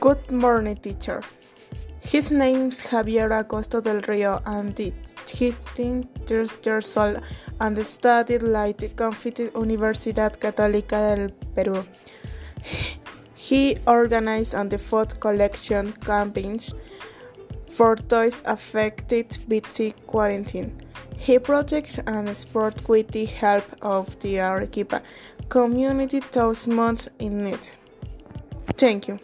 Good morning, teacher. His name is Javier Acosta del Rio and he's 10 years old and studied at the Pontificia Universidad Católica del Perú. He organized and the food collection campaigns for those affected by the quarantine. He projects and supports with the help of the Arequipa community those months in need. Thank you.